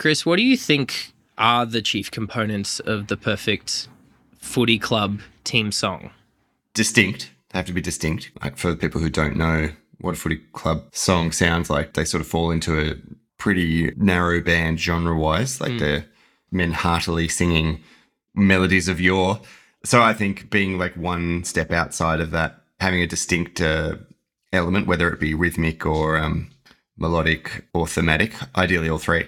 Chris, what do you think are the chief components of the perfect footy club team song? Distinct. They have to be distinct. Like for people who don't know what a footy club song sounds like, they sort of fall into a pretty narrow band genre wise. Like they're men heartily singing melodies of yore. So I think being like one step outside of that, having a distinct uh, element, whether it be rhythmic or um, melodic or thematic, ideally all three,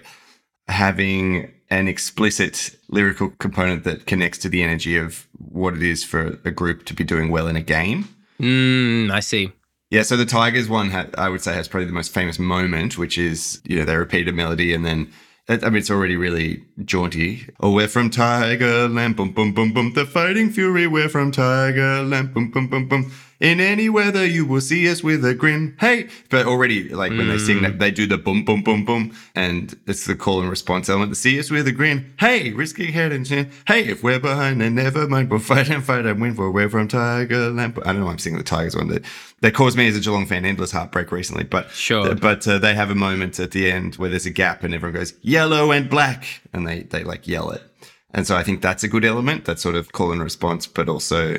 having an explicit lyrical component that connects to the energy of what it is for a group to be doing well in a game. Mm, I see. Yeah, so the Tigers one, ha- I would say, has probably the most famous moment, which is, you know, they repeat a melody and then, I mean, it's already really jaunty. Oh, we're from Tigerland, boom, boom, boom, boom. The fighting fury, we're from Tigerland, boom, boom, boom, boom. In any weather, you will see us with a grin. Hey! But already, like, when they sing that, they do the boom, boom, boom, boom. And it's the call and response element. See us with a grin. Hey! Risking head and chin. Hey! If we're behind, then never mind. We'll fight and fight and win for we're from Tigerland. But I don't know why I'm singing the Tigers one. That, that caused me as a Geelong fan endless heartbreak recently. But Sure. but uh, they have a moment at the end where there's a gap and everyone goes yellow and black and they they like yell it and so i think that's a good element that sort of call and response but also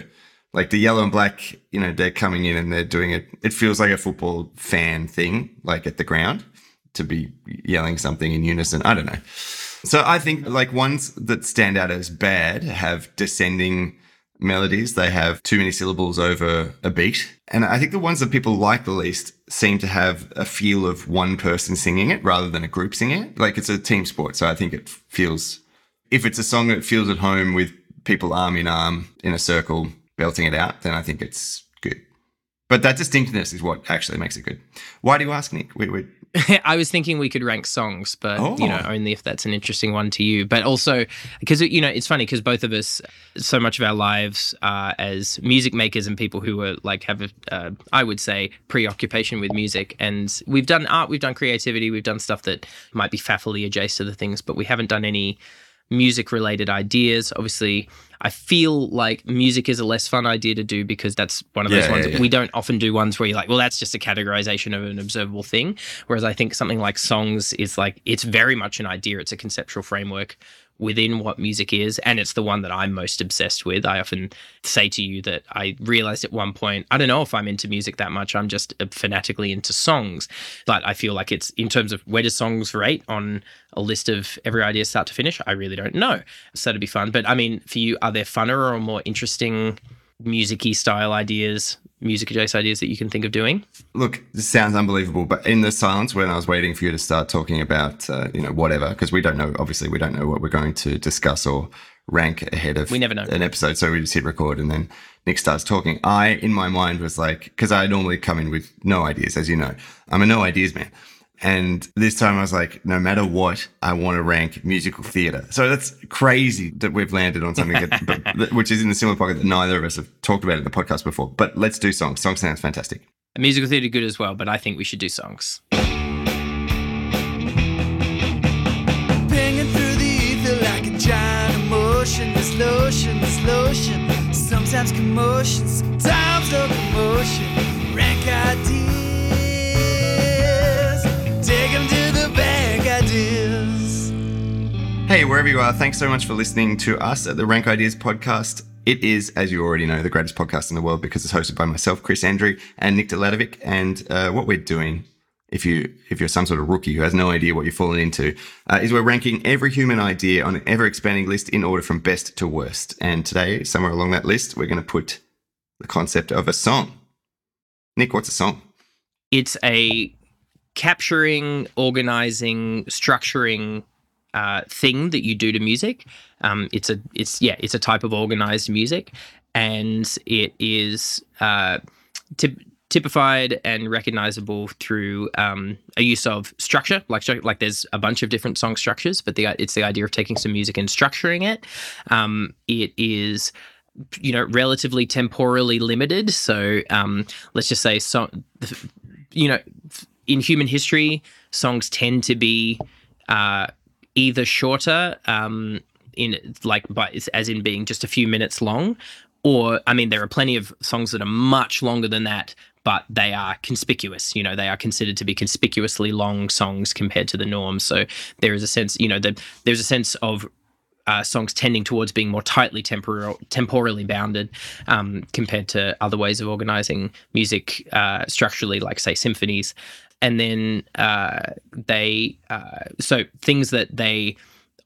like the yellow and black you know they're coming in and they're doing it it feels like a football fan thing like at the ground to be yelling something in unison i don't know so i think like ones that stand out as bad have descending melodies. They have too many syllables over a beat. And I think the ones that people like the least seem to have a feel of one person singing it rather than a group singing it. Like it's a team sport. So I think it feels, if it's a song that feels at home with people arm in arm in a circle belting it out, then I think it's good. But that distinctness is what actually makes it good. Why do you ask, Nick? We, we, I was thinking we could rank songs, but you know, Oh. only if that's an interesting one to you. But also because you know, it's funny because both of us, so much of our lives uh, as music makers and people who are like have a, uh, I would say, preoccupation with music, and we've done art, we've done creativity, we've done stuff that might be faffily adjacent to the things, but we haven't done any music related ideas. Obviously, I feel like music is a less fun idea to do because that's one of those Yeah, ones yeah, yeah. we don't often do ones where you're like, well, that's just a categorization of an observable thing. Whereas I think something like songs is like, it's very much an idea, it's a conceptual framework within what music is. And it's the one that I'm most obsessed with. I often say to you that I realized at one point, I don't know if I'm into music that much. I'm just uh, fanatically into songs. But I feel like it's in terms of where do songs rate on a list of every idea start to finish? I really don't know. So that'd be fun. But I mean, for you, are there funner or more interesting music-y style ideas, music adjacent ideas that you can think of doing? Look, this sounds unbelievable, but in the silence when I was waiting for you to start talking about, uh, you know, whatever, because we don't know, obviously, we don't know what we're going to discuss or rank ahead of We never know. an episode. So we just hit record and then Nick starts talking. I, in my mind, was like, because I normally come in with no ideas, as you know, I'm a no ideas man. And this time I was like, no matter what, I want to rank musical theatre. So that's crazy that we've landed on something that, but, which is in the similar pocket that neither of us have talked about in the podcast before. But let's do songs. Song sounds fantastic. Musical theatre good as well, but I think we should do songs. Pinging through the ether like a giant emotion. This lotion, this lotion. Sometimes commotion, sometimes no commotion. Hey, wherever you are, thanks so much for listening to us at the Rank Ideas podcast. It is, as you already know, the greatest podcast in the world because it's hosted by myself, Chris Andrew, and Nick Delatovic. And uh, what we're doing, if you if you're some sort of rookie who has no idea what you're falling into, uh, is we're ranking every human idea on an ever expanding list in order from best to worst. And today, somewhere along that list, we're going to put the concept of a song. Nick, what's a song? It's a capturing, organizing, structuring uh, thing that you do to music. Um, it's a it's yeah it's a type of organized music, and it is uh, typ- typified and recognizable through um, a use of structure. Like like there's a bunch of different song structures, but the it's the idea of taking some music and structuring it. Um, it is you know relatively temporally limited. So um, let's just say so you know in human history songs tend to be uh, either shorter um, in like by, as in being just a few minutes long or i mean there are plenty of songs that are much longer than that but they are conspicuous. You know, they are considered to be conspicuously long songs compared to the norm. So there is a sense, you know, that there's a sense of uh, songs tending towards being more tightly temporal, temporally bounded um, compared to other ways of organizing music uh, structurally, like say symphonies. And then uh, they, uh, so things that they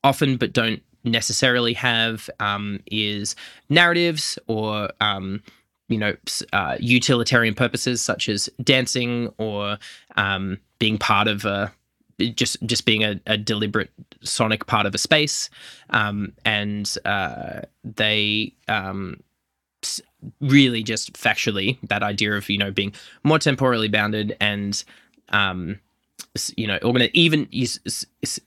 often but don't necessarily have um, is narratives or um, you know uh, utilitarian purposes such as dancing or um, being part of a just just being a, a deliberate sonic part of a space. Um, and uh, they um, really just factually that idea of you know being more temporally bounded and um, you know, or even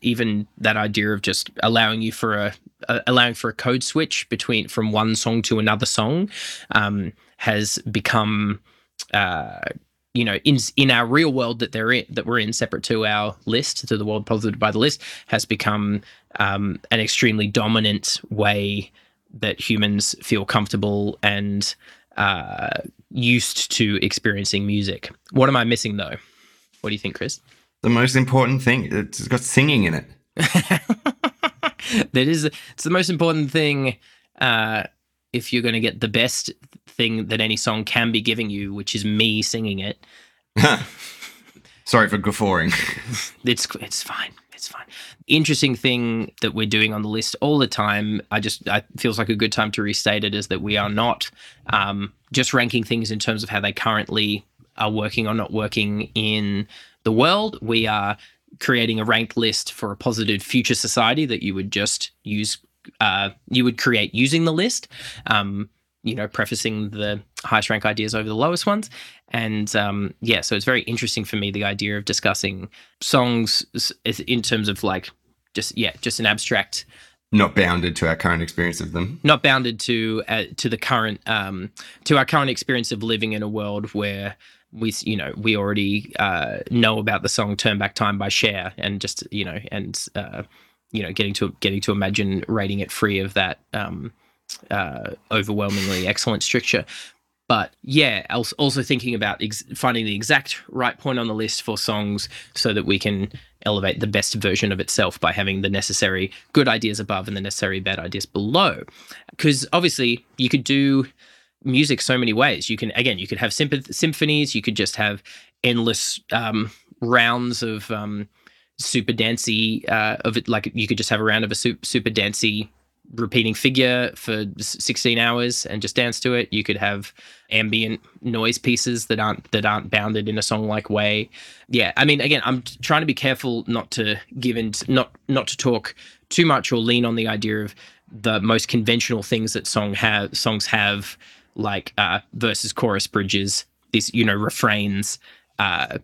even that idea of just allowing you for a, a, allowing for a code switch between from one song to another song um, has become uh, you know in in our real world that they're in that we're in separate to our list to the world posited by the list has become um, an extremely dominant way that humans feel comfortable and uh, used to experiencing music. What am I missing though? What do you think, Chris? the most important thing. It's got singing in it. that is, it's the most important thing. Uh, if you're going to get the best thing that any song can be giving you, which is me singing it. Sorry for guffawing. it's it's fine. It's fine. Interesting thing that we're doing on the list all the time. I just I feels like a good time to restate it is that we are not um, just ranking things in terms of how they currently are working or not working in the world. We are creating a ranked list for a positive future society that you would just use, uh, you would create using the list. Um, you know, prefacing the highest rank ideas over the lowest ones. And um, yeah, so it's very interesting for me the idea of discussing songs in terms of like just yeah, just an abstract not bounded to our current experience of them not bounded to uh, to the current um, to our current experience of living in a world where we you know we already uh, know about the song "Turn Back Time" by Cher, and just you know and uh, you know getting to getting to imagine rating it free of that um, uh, overwhelmingly excellent stricture. But yeah, also thinking about ex- finding the exact right point on the list for songs so that we can elevate the best version of itself by having the necessary good ideas above and the necessary bad ideas below. Because obviously, you could do music so many ways. You can again, you could have symph- symphonies. You could just have endless um, rounds of um, super dancey uh, of it. Like you could just have a round of a super, super dancey repeating figure for 16 hours and just dance to it. You could have ambient noise pieces that aren't that aren't bounded in a song like way. Yeah, I mean, again, I'm trying to be careful not to give in, not not to talk too much or lean on the idea of the most conventional things that song have songs have like uh, verses, chorus, bridges, these you know refrains, uh,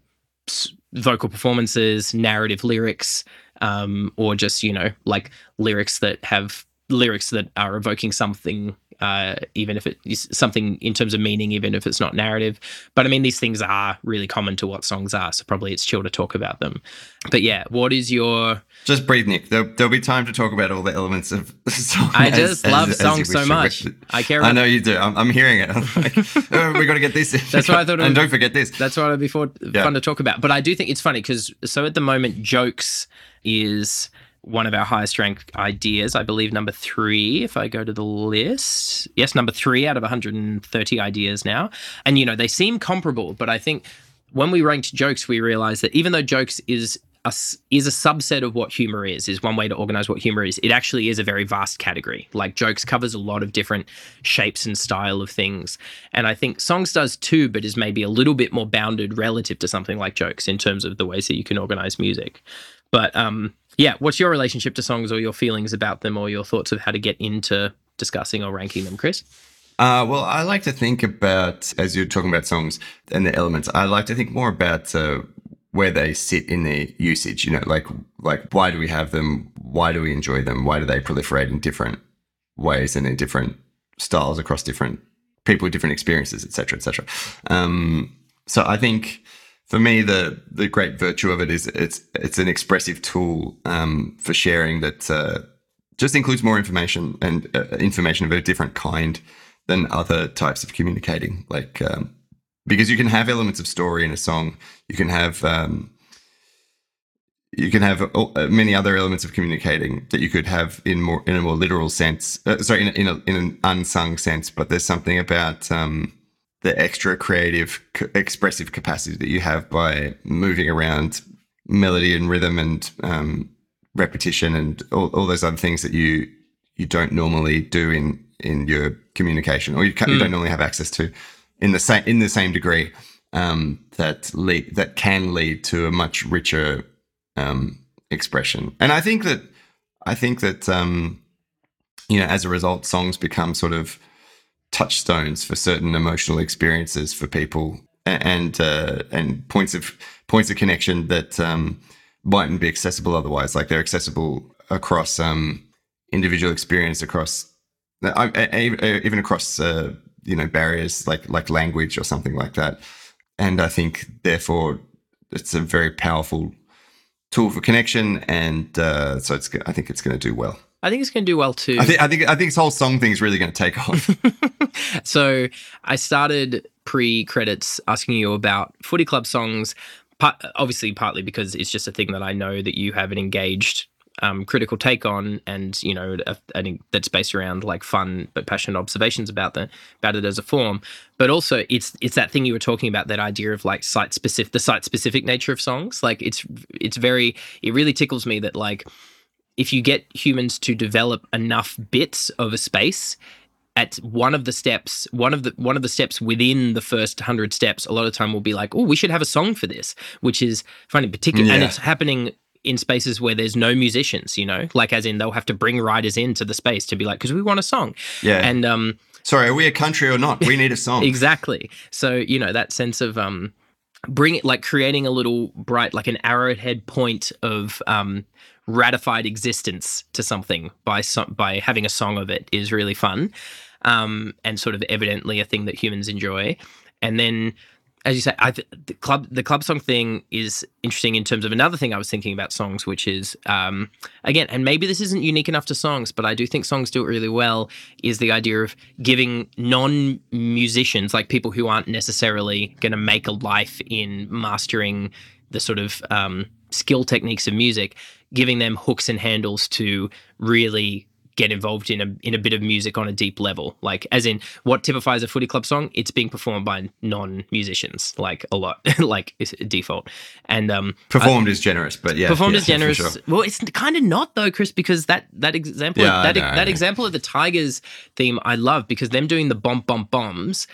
vocal performances, narrative lyrics, um, or just you know like lyrics that have lyrics that are evoking something uh, even if it is something in terms of meaning, even if it's not narrative. But I mean, these things are really common to what songs are, so probably it's chill to talk about them. But yeah, what is your just breathe, Nick? There'll, there'll be time to talk about all the elements of song. I just as, love as, songs as so much. I care. I know you do. I'm, I'm hearing it. I'm like, oh, we got to get this. That's why I thought. and don't forget this. That's what it'd be for, yeah. fun to talk about. But I do think it's funny because so at the moment, jokes is one of our highest ranked ideas, I believe number three, if I go to the list. Yes, number three out of 130 ideas now. And, you know, they seem comparable, but I think when we ranked jokes, we realized that even though jokes is a, is a subset of what humor is, is one way to organize what humor is, it actually is a very vast category. Like jokes covers a lot of different shapes and style of things. And I think songs does too, but is maybe a little bit more bounded relative to something like jokes in terms of the ways that you can organize music. But um, yeah, what's your relationship to songs or your feelings about them or your thoughts of how to get into discussing or ranking them, Chris? Uh, well, I like to think about, as you're talking about songs and the elements, I like to think more about uh, where they sit in their usage. You know, like like why do we have them? Why do we enjoy them? Why do they proliferate in different ways and in different styles across different people, different experiences, etc., etc. Um, so I think for me, the the great virtue of it is it's it's an expressive tool um, for sharing that uh, just includes more information and uh, information of a different kind than other types of communicating, like um, because you can have elements of story in a song. You can have um, you can have uh, many other elements of communicating that you could have in more in a more literal sense. Uh, sorry, in a, in, a, in an unsung sense. But there's something about um, the extra creative, expressive capacity that you have by moving around melody and rhythm and um, repetition and all, all those other things that you you don't normally do in in your communication or you, can, you don't normally have access to in the same in the same degree um, that lead that can lead to a much richer um, expression. And I think that I think that um, you know as a result, songs become sort of touchstones for certain emotional experiences for people and uh, and points of points of connection that um, mightn't be accessible otherwise. Like they're accessible across um, individual experience, across I, I, even across uh, you know barriers like like language or something like that. And I think therefore it's a very powerful tool for connection, and uh, so it's I think it's going to do well. I think it's going to do well too. I think I think I think this whole song thing is really going to take off. so I started pre credits asking you about footy club songs. Part, obviously, partly because it's just a thing that I know that you have an engaged um, critical take on, and you know, I think that's based around like fun but passionate observations about the about it as a form. But also, it's it's that thing you were talking about, that idea of like site specific, the site specific nature of songs. Like it's it's very, it really tickles me that like if you get humans to develop enough bits of a space at one of the steps one of the one of the steps within the first 100 steps a lot of time will be like oh we should have a song for this which is funny particular and it's happening in spaces where there's no musicians you know like as in they'll have to bring writers into the space to be like because we want a song Yeah. and um Sorry, are we a country or not? We need a song. Exactly. So, you know, that sense of um bring it like creating a little bright like an arrowhead point of um ratified existence to something by some by having a song of it is really fun. Um and sort of evidently a thing that humans enjoy. And then as you say, th- the club the club song thing is interesting in terms of another thing I was thinking about songs, which is um, again, and maybe this isn't unique enough to songs, but I do think songs do it really well. Is the idea of giving non musicians, like people who aren't necessarily going to make a life in mastering the sort of um, skill techniques of music, giving them hooks and handles to really get involved in a in a bit of music on a deep level. Like as in what typifies a footy club song, it's being performed by non musicians, like a lot, like is default. And um Performed is generous, but yeah. performed yeah, yeah, generous. sure. Well, it's kind of not though, Chris, because that that example Yeah, that I that example of the Tigers theme I love because them doing the bomb bomb bombs,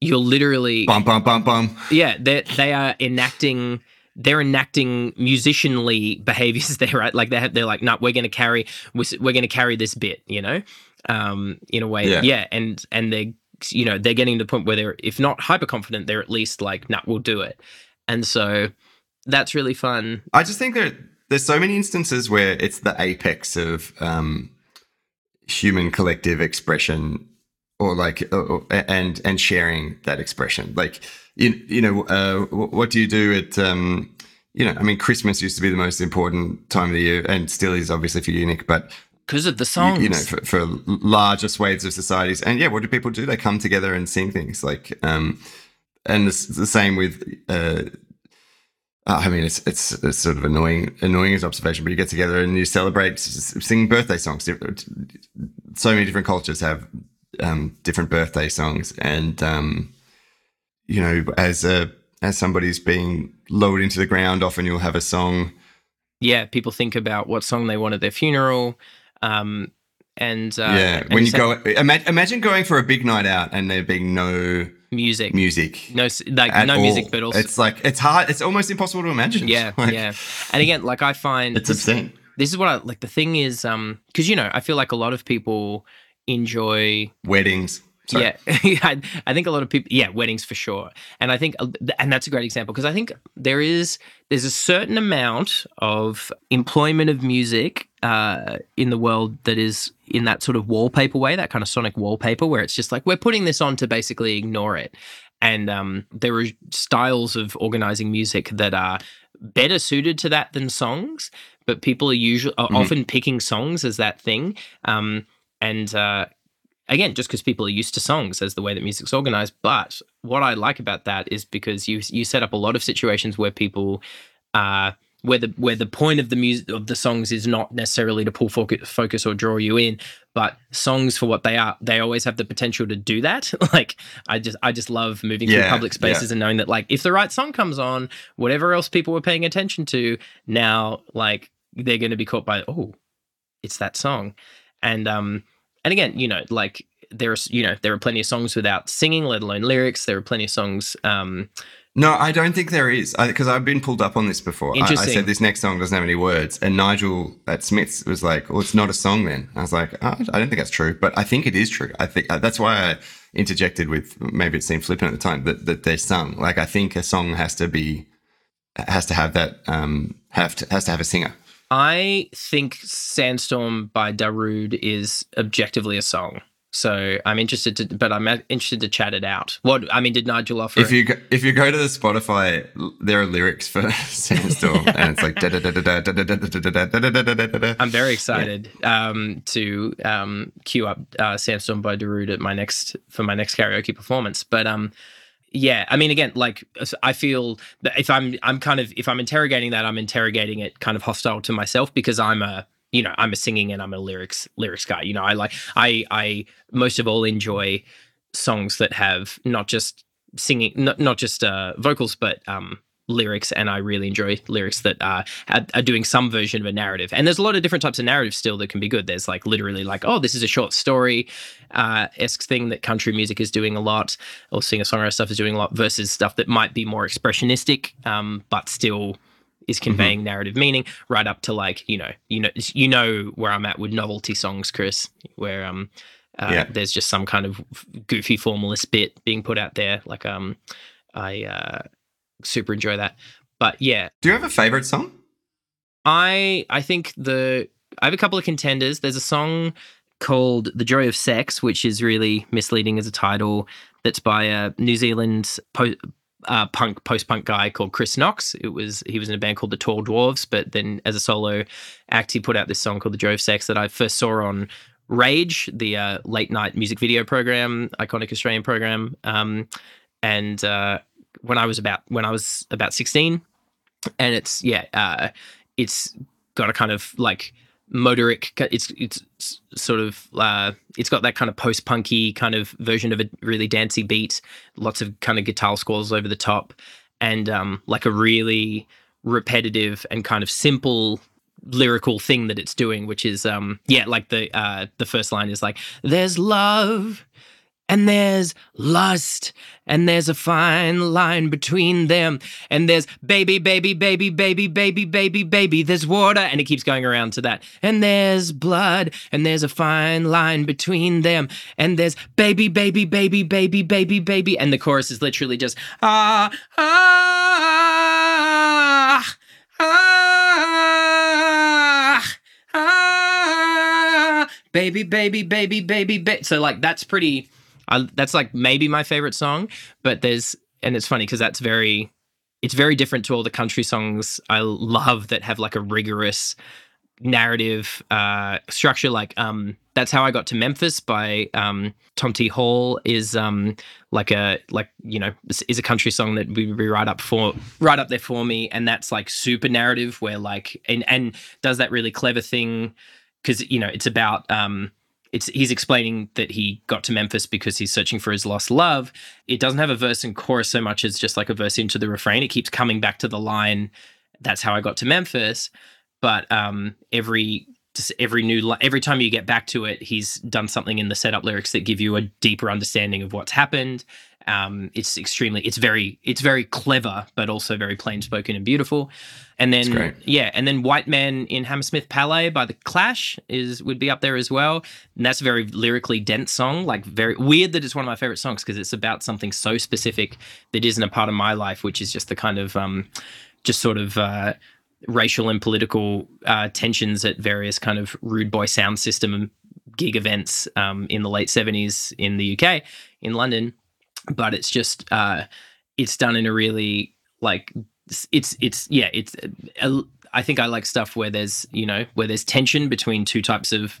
you're literally Bum bum bum bum. yeah they they are enacting they're enacting musicianly behaviors there right like they have, they're like no we're going to carry we're, we're going to carry this bit you know um in a way Yeah. yeah and and they're, you know they're getting to the point where they're if not hyper confident they're at least like nah we'll do it and so that's really fun I just think that there's so many instances where it's the apex of um, human collective expression, or like, or- and and sharing that expression. Like, you you know, uh, what do you do at um, you know, I mean, Christmas used to be the most important time of the year, and still is obviously for Unique, but because of the you- songs you know, for, for larger swathes of societies. And yeah, what do people do? They come together and sing things like, um, and it's the same with, uh, I mean, it's, it's it's sort of annoying, annoying as observation, but you get together and you celebrate, sing birthday songs. So many different cultures have um, different birthday songs, and um, you know, as a as somebody's being lowered into the ground, often you'll have a song. yeah people think about what song they want at their funeral um and uh yeah, and when you go, ima- imagine going for a big night out and there being no music music. no like no all. music but also it's like it's hard. It's almost impossible to imagine. yeah Like, yeah and again like i find It's obscene. this is what i like the thing is um because you know i feel like a lot of people enjoy Weddings. Sorry. yeah I, I think a lot of people yeah weddings for sure and i think uh, and that's a great example because i think there is there's a certain amount of employment of music uh, in the world that is in that sort of wallpaper way that kind of sonic wallpaper where it's just like we're putting this on to basically ignore it and um, there are styles of organizing music that are better suited to that than songs but people are usually are Mhm. often picking songs as that thing um, and uh, again, just because people are used to songs as the way that music's organized. But what I like about that is because you you set up a lot of situations where people uh where the where the point of the music of the songs is not necessarily to pull focus, focus or draw you in, but songs for what they are, they always have the potential to do that. like I just I just love moving through public spaces and knowing that like if the right song comes on, whatever else people were paying attention to, now like they're going to be caught by oh, it's that song, and um and again you know like there's you know there are plenty of songs without singing, let alone lyrics. There are plenty of songs. Um, No, I don't think there is because I've been pulled up on this before. I, I said this next song doesn't have any words, and Nigel at Smith's was like, "Well, it's not a song." Then I was like, oh, "I don't think that's true," but I think it is true. I think uh, that's why I interjected with maybe it seemed flippant at the time that that they're sung. Like I think a song has to be has to have that um have to has to have a singer. I think Sandstorm by Darude is objectively a song. So I'm interested to, but I'm interested to chat it out. What I mean, did Nigel offer? If you go, if you go to the Spotify, there are lyrics for Sandstorm, and it's like da da da da da da da da da da da da da da da da. I'm very excited um, to um, queue up uh, Sandstorm by Darude at my next for my next karaoke performance. But um, yeah, I mean, again, like I feel that if I'm I'm kind of if I'm interrogating that, I'm interrogating it kind of hostile to myself because I'm a you know I'm a singing and I'm a lyrics lyrics guy. You know, I like I I most of all enjoy songs that have not just singing, not not just uh, vocals, but um, lyrics, and I really enjoy lyrics that are, are doing some version of a narrative. And there's a lot of different types of narratives still that can be good. There's like literally like, oh, this is a short story uh, esque thing that country music is doing a lot, or singer songwriter stuff is doing a lot, versus stuff that might be more expressionistic, um, but still is conveying narrative meaning right up to like you know you know you know where I'm at with novelty songs Chris where um uh, Yeah. there's just some kind of goofy formalist bit being put out there like um I uh super enjoy that but yeah Do you have a favorite song? I I think the I have a couple of contenders. There's a song called "The Joy of Sex," which is really misleading as a title. That's by a New Zealand po- uh, punk post punk guy called Chris Knox. It was he was in a band called the Tall Dwarves, but then as a solo act, he put out this song called "The Joy of Sex" that I first saw on Rage, the uh, late night music video program, iconic Australian program. Um, and uh, when I was about when I was about sixteen, and it's yeah, uh, it's got a kind of like motoric. It's it's sort of uh, it's got that kind of post punky kind of version of a really dancey beat. Lots of kind of guitar scores over the top, and um, like a really repetitive and kind of simple lyrical thing that it's doing which is um yeah like the uh the first line is like there's love and there's lust and there's a fine line between them and there's baby baby baby baby baby baby baby there's water and it keeps going around to that and there's blood and there's a fine line between them and there's baby baby baby baby baby baby and the chorus is literally just ah ah ah ah baby baby baby baby baby so like that's pretty I, that's like maybe my favorite song but there's and it's funny because that's very it's very different to all the country songs i love that have like a rigorous narrative uh structure. Like um that's how i got to memphis by um tom t. Hall is um like a like you know is- a country song that would be right up for right up there for me and that's like super narrative where like and and does that really clever thing because you know it's about um it's he's explaining that he got to Memphis because he's searching for his lost love. It doesn't have a verse and chorus so much as just like a verse into the refrain. It keeps coming back to the line, "That's how I got to Memphis." But um, every just every new li- every time you get back to it, he's done something in the setup lyrics that give you a deeper understanding of what's happened. Um, it's extremely, it's very, it's very clever, but also very plain spoken and beautiful. And then, yeah, and then White Man in Hammersmith Palais by the Clash is would be up there as well. And that's a very lyrically dense song. Like very weird that it's one of my favorite songs because it's about something so specific that isn't a part of my life, which is just the kind of um, just sort of uh, racial and political uh, tensions at various kind of rude boy sound system gig events um, in the late 70s in the UK in London but it's just uh it's done in a really like it's it's yeah it's uh, I think I like stuff where there's you know where there's tension between two types of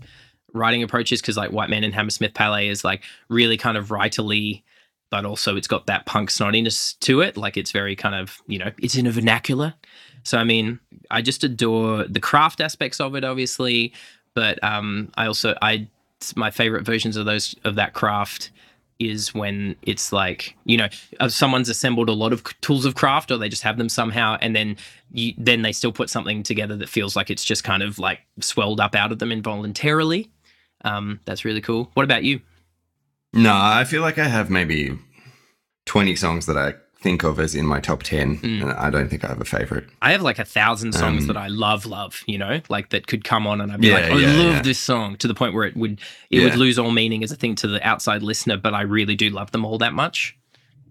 writing approaches because like White Man in Hammersmith Palais is like really kind of writerly, but also it's got that punk snottiness to it. Like it's very kind of you know it's in a vernacular. So I mean, I just adore the craft aspects of it, obviously, but um, I also I my favorite versions of those of that craft is when it's like you know uh, someone's assembled a lot of tools of craft or they just have them somehow and then you, then they still put something together that feels like it's just kind of like swelled up out of them involuntarily. Um, that's really cool. What about you? No, I feel like I have maybe 20 songs that I think of as in my top 10. Mm. And I don't think I have a favorite. i have like a thousand songs Um, that i love love you know like that could come on and i'd be Yeah, like i yeah, love yeah. this song to the point where it would it would lose all meaning as a thing to the outside listener but i really do love them all that much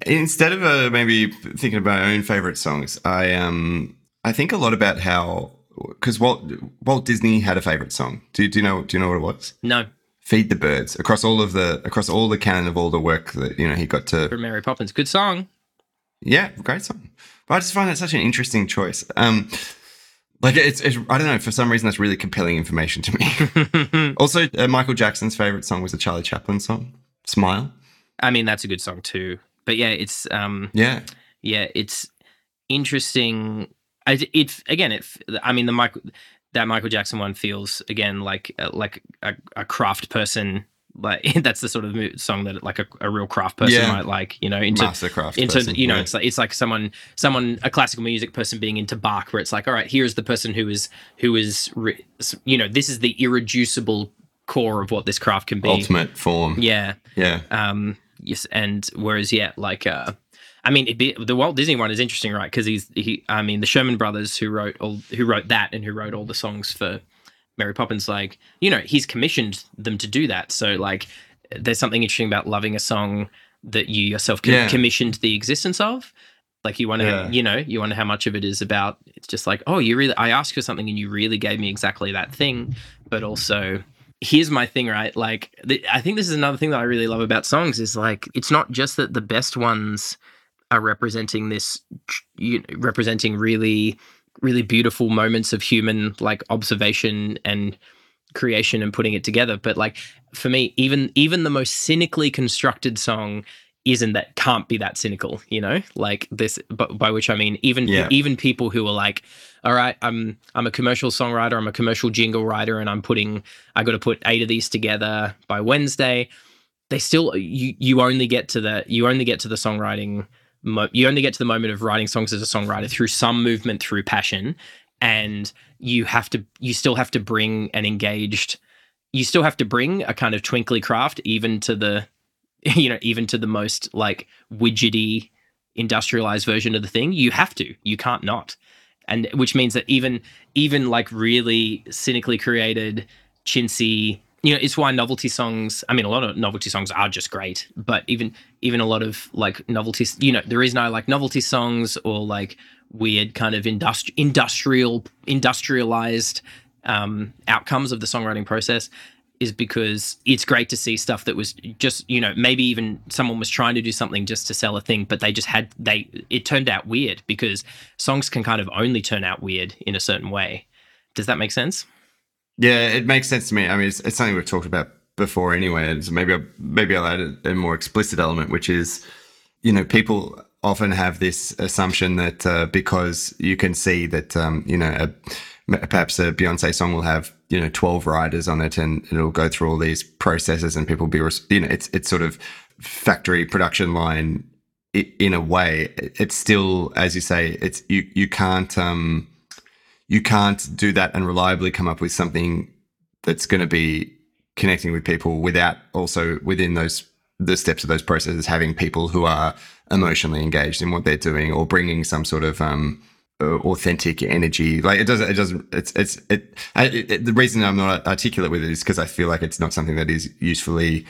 Instead of uh, maybe thinking about my own favorite songs, I um I think a lot about how because Walt Walt Disney had a favorite song. Do, do you know do you know what it was? no Feed the Birds across all of the across all the canon of all the work that you know he got to for mary poppins good song Yeah, great song. But I just find that such an interesting choice. Um, like it's, it's, I don't know, for some reason that's really compelling information to me. also, uh, Michael Jackson's favorite song was a Charlie Chaplin song, "Smile." I mean, that's a good song too. But yeah, it's um, Yeah, yeah, it's interesting. I, it again, it. I mean, the Michael that Michael Jackson one feels again like uh, like a, a craft person. Like that's the sort of song that like a, a real craft person Yeah. might like. You know, into mastercraft. into person, you know yeah. it's like it's like someone someone a classical music person being into Bach where it's like all right here's the person who is who is re- you know this is the irreducible core of what this craft can be ultimate form. yeah yeah, um yes and whereas yeah like uh I mean, it'd be, the Walt Disney one is interesting, right? Because he's he. I mean, the Sherman Brothers who wrote all who wrote that and who wrote all the songs for Mary Poppins. Like, you know, he's commissioned them to do that. So, like, there's something interesting about loving a song that you yourself com- Yeah. commissioned the existence of. Like, you wonder, Yeah. you know, you wonder how much of it is about. It's just like, oh, you really. I asked for something and you really gave me exactly that thing. But also, here's my thing, right? Like, the, I think this is another thing that I really love about songs is like, it's not just that the best ones are representing this, you representing really, really beautiful moments of human like observation and creation and putting it together. But like for me, even even the most cynically constructed song isn't that can't be that cynical, you know? Like this but by which I mean even Yeah. even people who are like, all right, I'm I'm a commercial songwriter, I'm a commercial jingle writer, and I'm putting I gotta put eight of these together by Wednesday. They still you you only get to the you only get to the songwriting mo- you only get to the moment of writing songs as a songwriter through some movement through passion and you have to you still have to bring an engaged you still have to bring a kind of twinkly craft even to the you know even to the most like widgety industrialized version of the thing. You have to you can't not. And which means that even even like really cynically created chintzy you know it's why novelty songs i mean a lot of novelty songs are just great but even even a lot of like novelty you know the reason i like novelty songs or like weird kind of industri- industrial industrialized um, outcomes of the songwriting process is because it's great to see stuff that was just you know maybe even someone was trying to do something just to sell a thing but they just had they it turned out weird because songs can kind of only turn out weird in a certain way. Does that make sense yeah, it makes sense to me. I mean, it's, it's something we've talked about before anyway. And so maybe I, maybe I'll add a, a more explicit element, which is, you know, people often have this assumption that uh, because you can see that, um, you know, a, perhaps a Beyonce song will have you know 12 riders on it and it'll go through all these processes and people be you know it's it's sort of factory production line in a way it's still as you say it's you you can't um you can't do that and reliably come up with something that's going to be connecting with people without also within those the steps of those processes having people who are emotionally engaged in what they're doing or bringing some sort of um uh, authentic energy. Like it doesn't it doesn't it's it's it, it the reason i'm not articulate with it is because i feel like it's not something that is usefully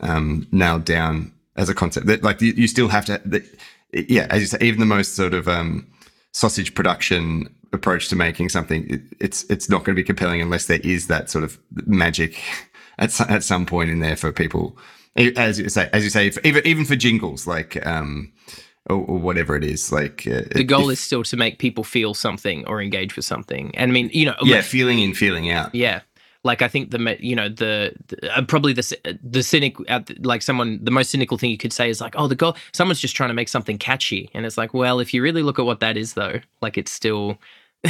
um nailed down as a concept. That like you, you still have to the, yeah as you say even the most sort of um sausage production approach to making something it, it's it's not going to be compelling unless there is that sort of magic at, at some point in there for people. As you say as you say even even for jingles like um or, or whatever it is like uh, the goal if- is still to make people feel something or engage with something. And i mean you know yeah feeling in feeling out. Yeah. Like I think the you know the, the uh, probably the the cynic uh, like someone the most cynical thing you could say is like oh the goal someone's just trying to make something catchy. And it's like well if you really look at what that is though like it's still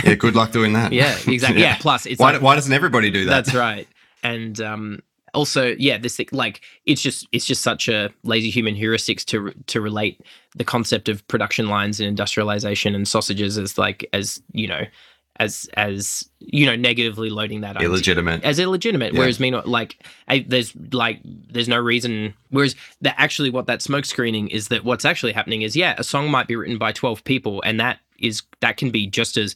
Yeah, good luck doing that. yeah exactly yeah, plus it's Why, like, why doesn't everybody do that? that's right and um also yeah this thing like it's just it's just such a lazy human heuristics to to relate the concept of production lines and industrialization and sausages as like as you know as as you know negatively loading that illegitimate. as illegitimate. Yeah. Whereas meanwhile, like I, there's like there's no reason. Whereas that actually what that smoke screening is that what's actually happening is yeah, a song might be written by twelve people, and that is that can be just as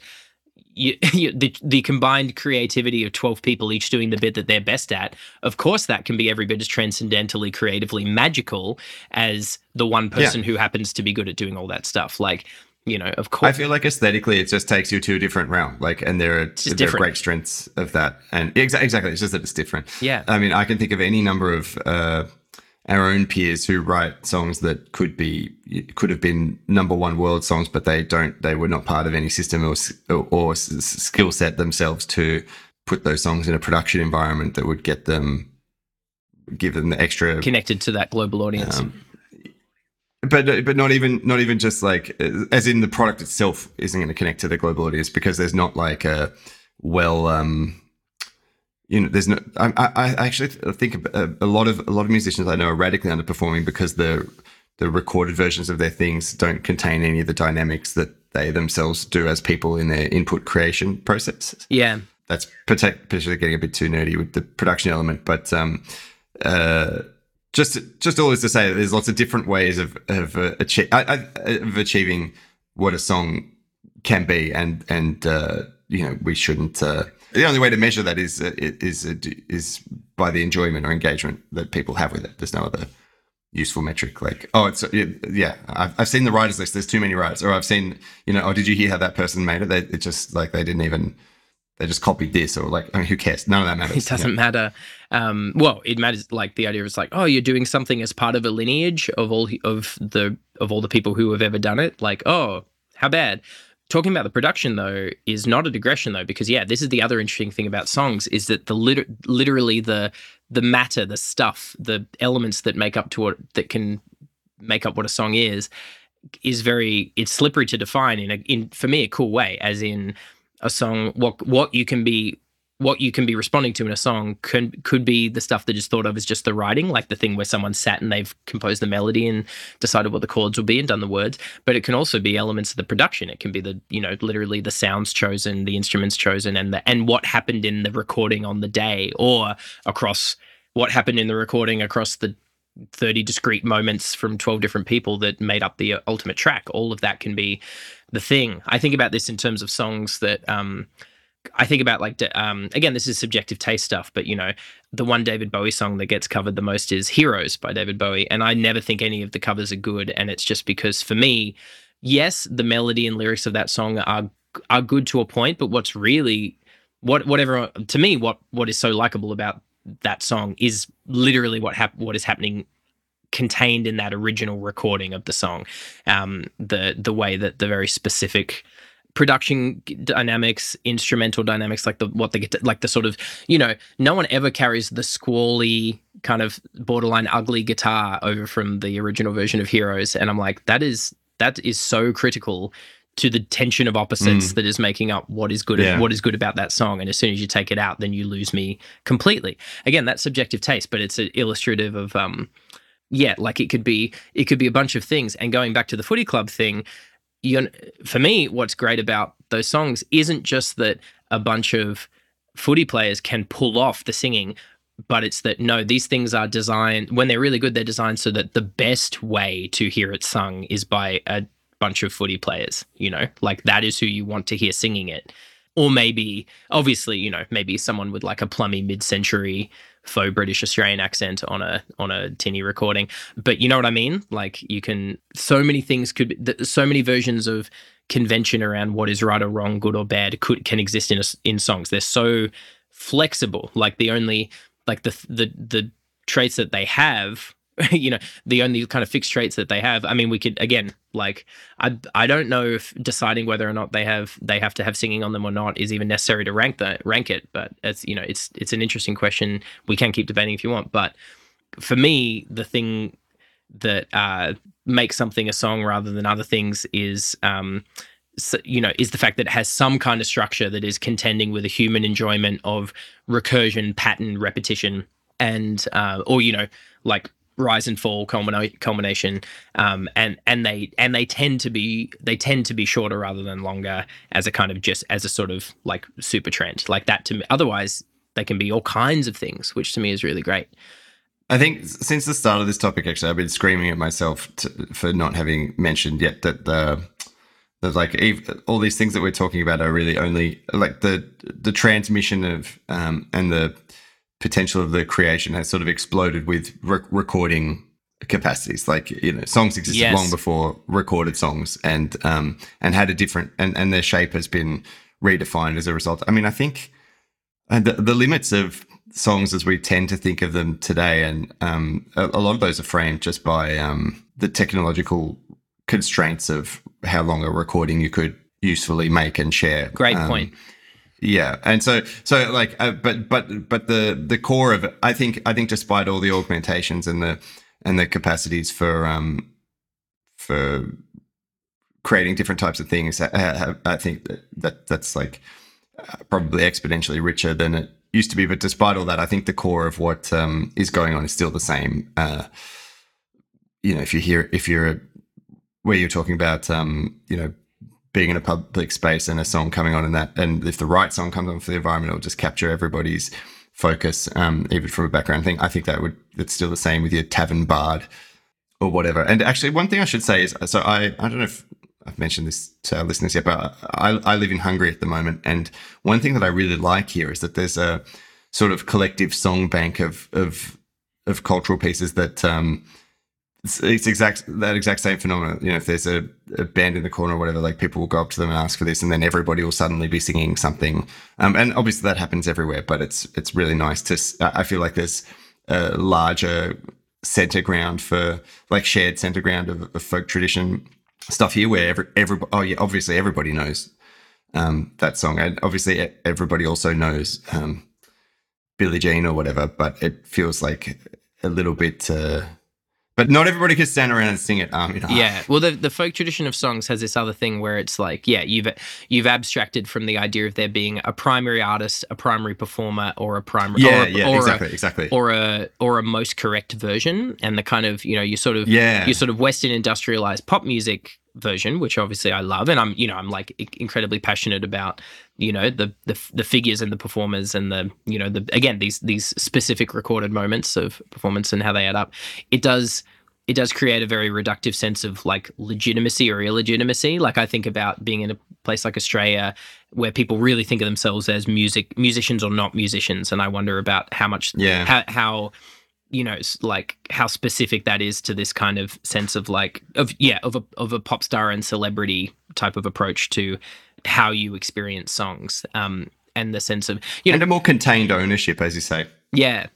you, you, the the combined creativity of twelve people each doing the bit that they're best at. Of course, that can be every bit as transcendentally creatively magical as the one person who happens to be good at doing all that stuff. Like you know, of course. I feel like aesthetically, it just takes you to a different realm. Like, and there are, there are great strengths of that. And exa- exactly, it's just that it's different. yeah, I mean, I can think of any number of uh, our own peers who write songs that could be could have been number one world songs, but they don't. They were not part of any system or or, or s- s- skill set themselves to put those songs in a production environment that would get them, give them the extra connected to that global audience. um, but but not even not even just like as in the product itself isn't going to connect to the global audience because there's not like a well um you know there's no I, I I actually think a, a lot of a lot of musicians I know are radically underperforming because the the recorded versions of their things don't contain any of the dynamics that they themselves do as people in their input creation processes yeah. that's partic- particularly getting a bit too nerdy with the production element, but um, uh, just just all this to say that there's lots of different ways of of, uh, I, I, of achieving what a song can be, and and uh, you know we shouldn't. Uh, the only way to measure that is uh, is uh, is by the enjoyment or engagement that people have with it. There's no other useful metric like oh it's yeah I've, I've seen the writers list there's too many writers or i've seen you know oh did you hear how that person made it they it just like they didn't even they just copied this or like I mean, who cares none of that matters It doesn't matter. Um, well, it matters. Like the idea is like, oh, you're doing something as part of a lineage of all of the of all the people who have ever done it. Like, oh, how bad. Talking about the production though is not a digression though, because yeah, this is the other interesting thing about songs is that the liter- literally the the matter, the stuff, the elements that make up to what that can make up what a song is, is very it's slippery to define in a in for me a cool way, as in a song what what you can be what you can be responding to in a song could could be the stuff that is thought of as just the writing, like the thing where someone sat and they've composed the melody and decided what the chords will be and done the words. But it can also be elements of the production. It can be the you know literally the sounds chosen, the instruments chosen, and the and what happened in the recording on the day, or across what happened in the recording across the 30 discrete moments from 12 different people that made up the uh, ultimate track. All of that can be the thing. I think about this in terms of songs that um, I think about like um, again, this is subjective taste stuff, but you know, the one David Bowie song that gets covered the most is "Heroes" by David Bowie, and I never think any of the covers are good, and it's just because for me, yes, the melody and lyrics of that song are are good to a point, but what's really what whatever to me what what is so likable about that song is literally what hap- what is happening contained in that original recording of the song um the the way that the very specific production dynamics instrumental dynamics like the what they get to, like the sort of you know no one ever carries the squally kind of borderline ugly guitar over from the original version of heroes. And i'm like that is that is so critical to the tension of opposites that is making up what is good Yeah. what is good about that song. And as soon as you take it out then you lose me completely. Again that's subjective taste but it's illustrative of um yeah like it could be it could be a bunch of things. And going back to the footy club thing you for me what's great about those songs isn't just that a bunch of footy players can pull off the singing but it's that no these things are designed when they're really good they're designed so that the best way to hear it sung is by a bunch of footy players you know? Like that is who you want to hear singing it. Or maybe obviously you know maybe someone with like a plummy mid-century faux british australian accent on a on a tinny recording. But you know what i mean? Like you can so many things could so many versions of convention around what is right or wrong good or bad could can exist in a in songs. They're so flexible. Like the only like the the the traits that they have you know the only kind of fixed traits that they have. I mean we could again like i i don't know if deciding whether or not they have they have to have singing on them or not is even necessary to rank that rank it but it's you know it's it's an interesting question. We can keep debating if you want but for me the thing that uh makes something a song rather than other things is um so, you know is the fact that it has some kind of structure that is contending with a human enjoyment of recursion pattern repetition and uh, or you know like rise and fall culmina- culmination um, and and they and they tend to be they tend to be shorter rather than longer as a kind of just as a sort of like super trend. Like that to me otherwise they can be all kinds of things which to me is really great. I think since the start of this topic, actually, I've been screaming at myself to, for not having mentioned yet that the that like all these things that we're talking about are really only like the the transmission of um, and the potential of the creation has sort of exploded with re- recording capacities. Like you know, songs existed Yes. long before recorded songs, and um, and had a different and and their shape has been redefined as a result. I mean, I think the, the limits of songs as we tend to think of them today, and um, a, a lot of those are framed just by um, the technological constraints of how long a recording you could usefully make and share. great Um, point yeah, and so so like, uh, but but but the the core of it, I think I think despite all the augmentations and the and the capacities for um for creating different types of things, I, I I think that, that that's like uh, probably exponentially richer than it used to be. But despite all that, I think the core of what um, is going on is still the same. Uh, you know, if you hear if you're where you're talking about um, you know being in a public space and a song coming on and that and if the right song comes on for the environment it'll just capture everybody's focus um, even from a background thing. I think that would it's still the same with your tavern bard or whatever. And actually one thing i should say is so i i don't know if i've mentioned this to our listeners yet but i i live in hungary at the moment. And one thing that i really like here is that there's a sort of collective song bank of of of cultural pieces that um it's, it's exact that exact same phenomenon. You know, if there's a, a band in the corner or whatever, like people will go up to them and ask for this, and then everybody will suddenly be singing something. Um, and obviously that happens everywhere, but it's it's really nice to. I feel like there's a larger center ground for like shared center ground of, of folk tradition stuff here, where every every oh yeah, obviously everybody knows um, that song, and obviously everybody also knows um, Billie Jean or whatever, but it feels like a little bit. Uh, but not everybody can stand around and sing it. Um, you know. Yeah, well, the the folk tradition of songs has this other thing where it's like, yeah, you've you've abstracted from the idea of there being a primary artist, a primary performer, or a primary, yeah, or, yeah, or exactly, a, exactly. or a or a most correct version, and the kind of you know you sort of yeah, your sort of Western industrialized pop music version, which obviously I love, and I'm you know I'm like i- incredibly passionate about you know the the the figures and the performers and the you know the again these these specific recorded moments of performance and how they add up. It does it does create a very reductive sense of like legitimacy or illegitimacy. Like I think about being in a place like Australia where people really think of themselves as music musicians or not musicians, and I wonder about how much yeah, how how you know like how specific that is to this kind of sense of like of yeah of a of a pop star and celebrity type of approach to how you experience songs um and the sense of you know and a more contained ownership, as you say. yeah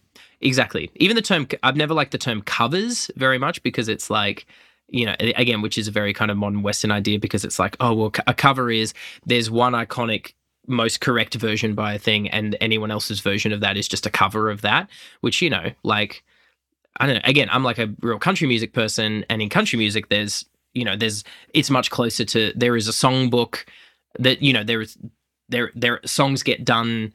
exactly even the term i've never liked the term covers very much because it's like you know again which is a very kind of modern western idea because it's like oh well a cover is there's one iconic most correct version by a thing and anyone else's version of that is just a cover of that which you know like i don't know again i'm like a real country music person and in country music there's you know there's it's much closer to there is a songbook that you know there is there there songs get done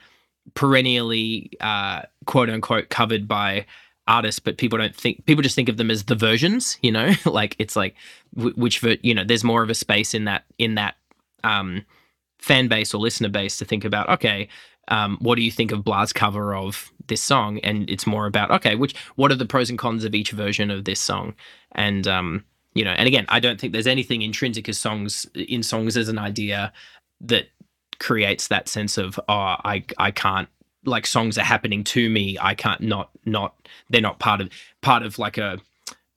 perennially uh quote unquote covered by artists but people don't think people just think of them as the versions you know? Like it's like wh- which you know there's more of a space in that in that um fan base or listener base to think about okay um, what do you think of Blah's cover of this song? And it's more about okay, which what are the pros and cons of each version of this song? And um, you know, and again, I don't think there's anything intrinsic as songs in songs as an idea that creates that sense of oh, I I can't like songs are happening to me. I can't not not they're not part of part of like a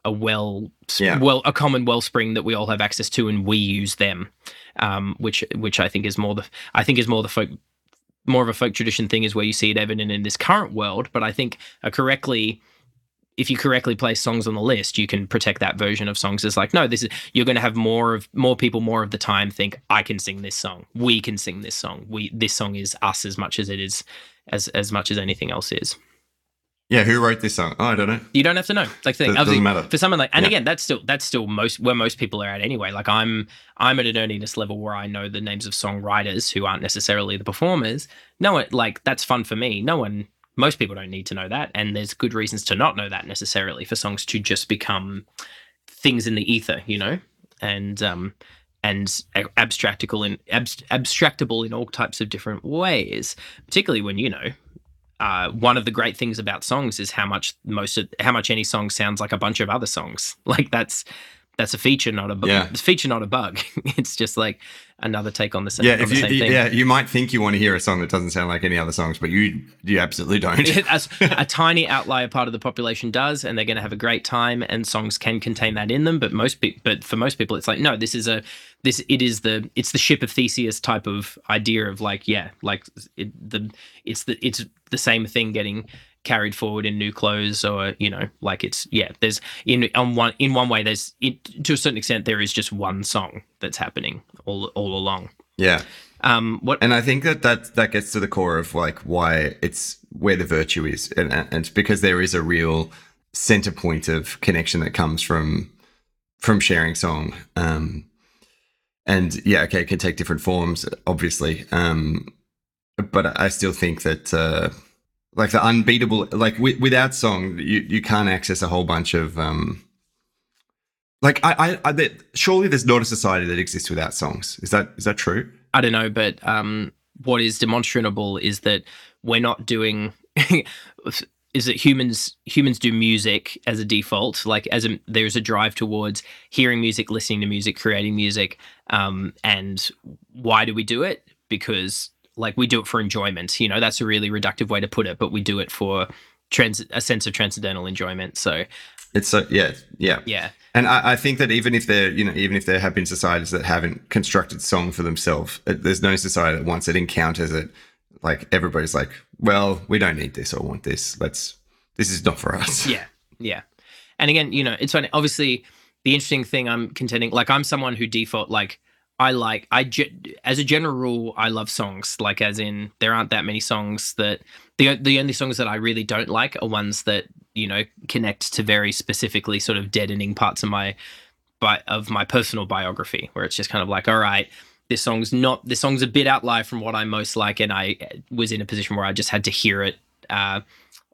a well Yeah. well a common wellspring that we all have access to and we use them um which which i think is more the i think is more the folk more of a folk tradition thing is where you see it evident in this current world. But i think correctly if you correctly place songs on the list, you can protect that version of songs. As like, no, this is you're going to have more of more people more of the time think I can sing this song, we can sing this song, we this song is us as much as it is as as much as anything else is. Yeah, who wrote this song? Oh, I don't know. You don't have to know. Like the thing, doesn't matter. for someone like, and Yeah. again, that's still that's still most where most people are at anyway. Like I'm I'm at an nerdiness level where I know the names of songwriters who aren't necessarily the performers. No, it like that's fun for me. No one, most people don't need to know that, and there's good reasons to not know that necessarily for songs to just become things in the ether, you know, and um and abstractable in abst- abstractable in all types of different ways. Particularly when you know uh, one of the great things about songs is how much most of how much any song sounds like a bunch of other songs. Like that's that's a feature, not a bug. Yeah. A feature, not a bug. it's just like another take on the same. Yeah, if you same thing. yeah, you might think you want to hear a song that doesn't sound like any other songs, but you you absolutely don't. As a tiny outlier part of the population does, and they're going to have a great time, and songs can contain that in them. But most, pe- but for most people, it's like no, this is a this it is the it's the ship of Theseus type of idea of like yeah, like it, the it's the it's the same thing getting carried forward in new clothes or you know like it's yeah there's in on one in one way there's it, to a certain extent there is just one song that's happening all all along yeah. um what And I think that that, that gets to the core of like why it's where the virtue is. And, and because there is a real center point of connection that comes from from sharing song. Um, and yeah, okay, it can take different forms, obviously. Um, but I still think that uh, like the unbeatable, like wi- without song, you, you can't access a whole bunch of um, like I, I, I surely there's not a society that exists without songs. Is that is that true? I don't know, but um, what is demonstrable is that we're not doing. is that humans humans do music as a default like as a, there's a drive towards hearing music listening to music creating music um, and why do we do it because like we do it for enjoyment you know that's a really reductive way to put it but we do it for trans- a sense of transcendental enjoyment so It's so yeah, yeah. yeah And I, I think that even if there, you know, even if there have been societies that haven't constructed song for themselves, it, there's no society that once it encounters it, like everybody's like, well, we don't need this or want this. Let's. This is not for us. Yeah, yeah. And again, you know, it's funny. Obviously, the interesting thing I'm contending, like, I'm someone who default like I like I as a general rule, I love songs. Like, as in, there aren't that many songs that the the only songs that I really don't like are ones that you know connect to very specifically sort of deadening parts of my bi- of my personal biography, where it's just kind of like, all right. This song's not. This song's a bit outlier from what I most like, and I was in a position where I just had to hear it uh,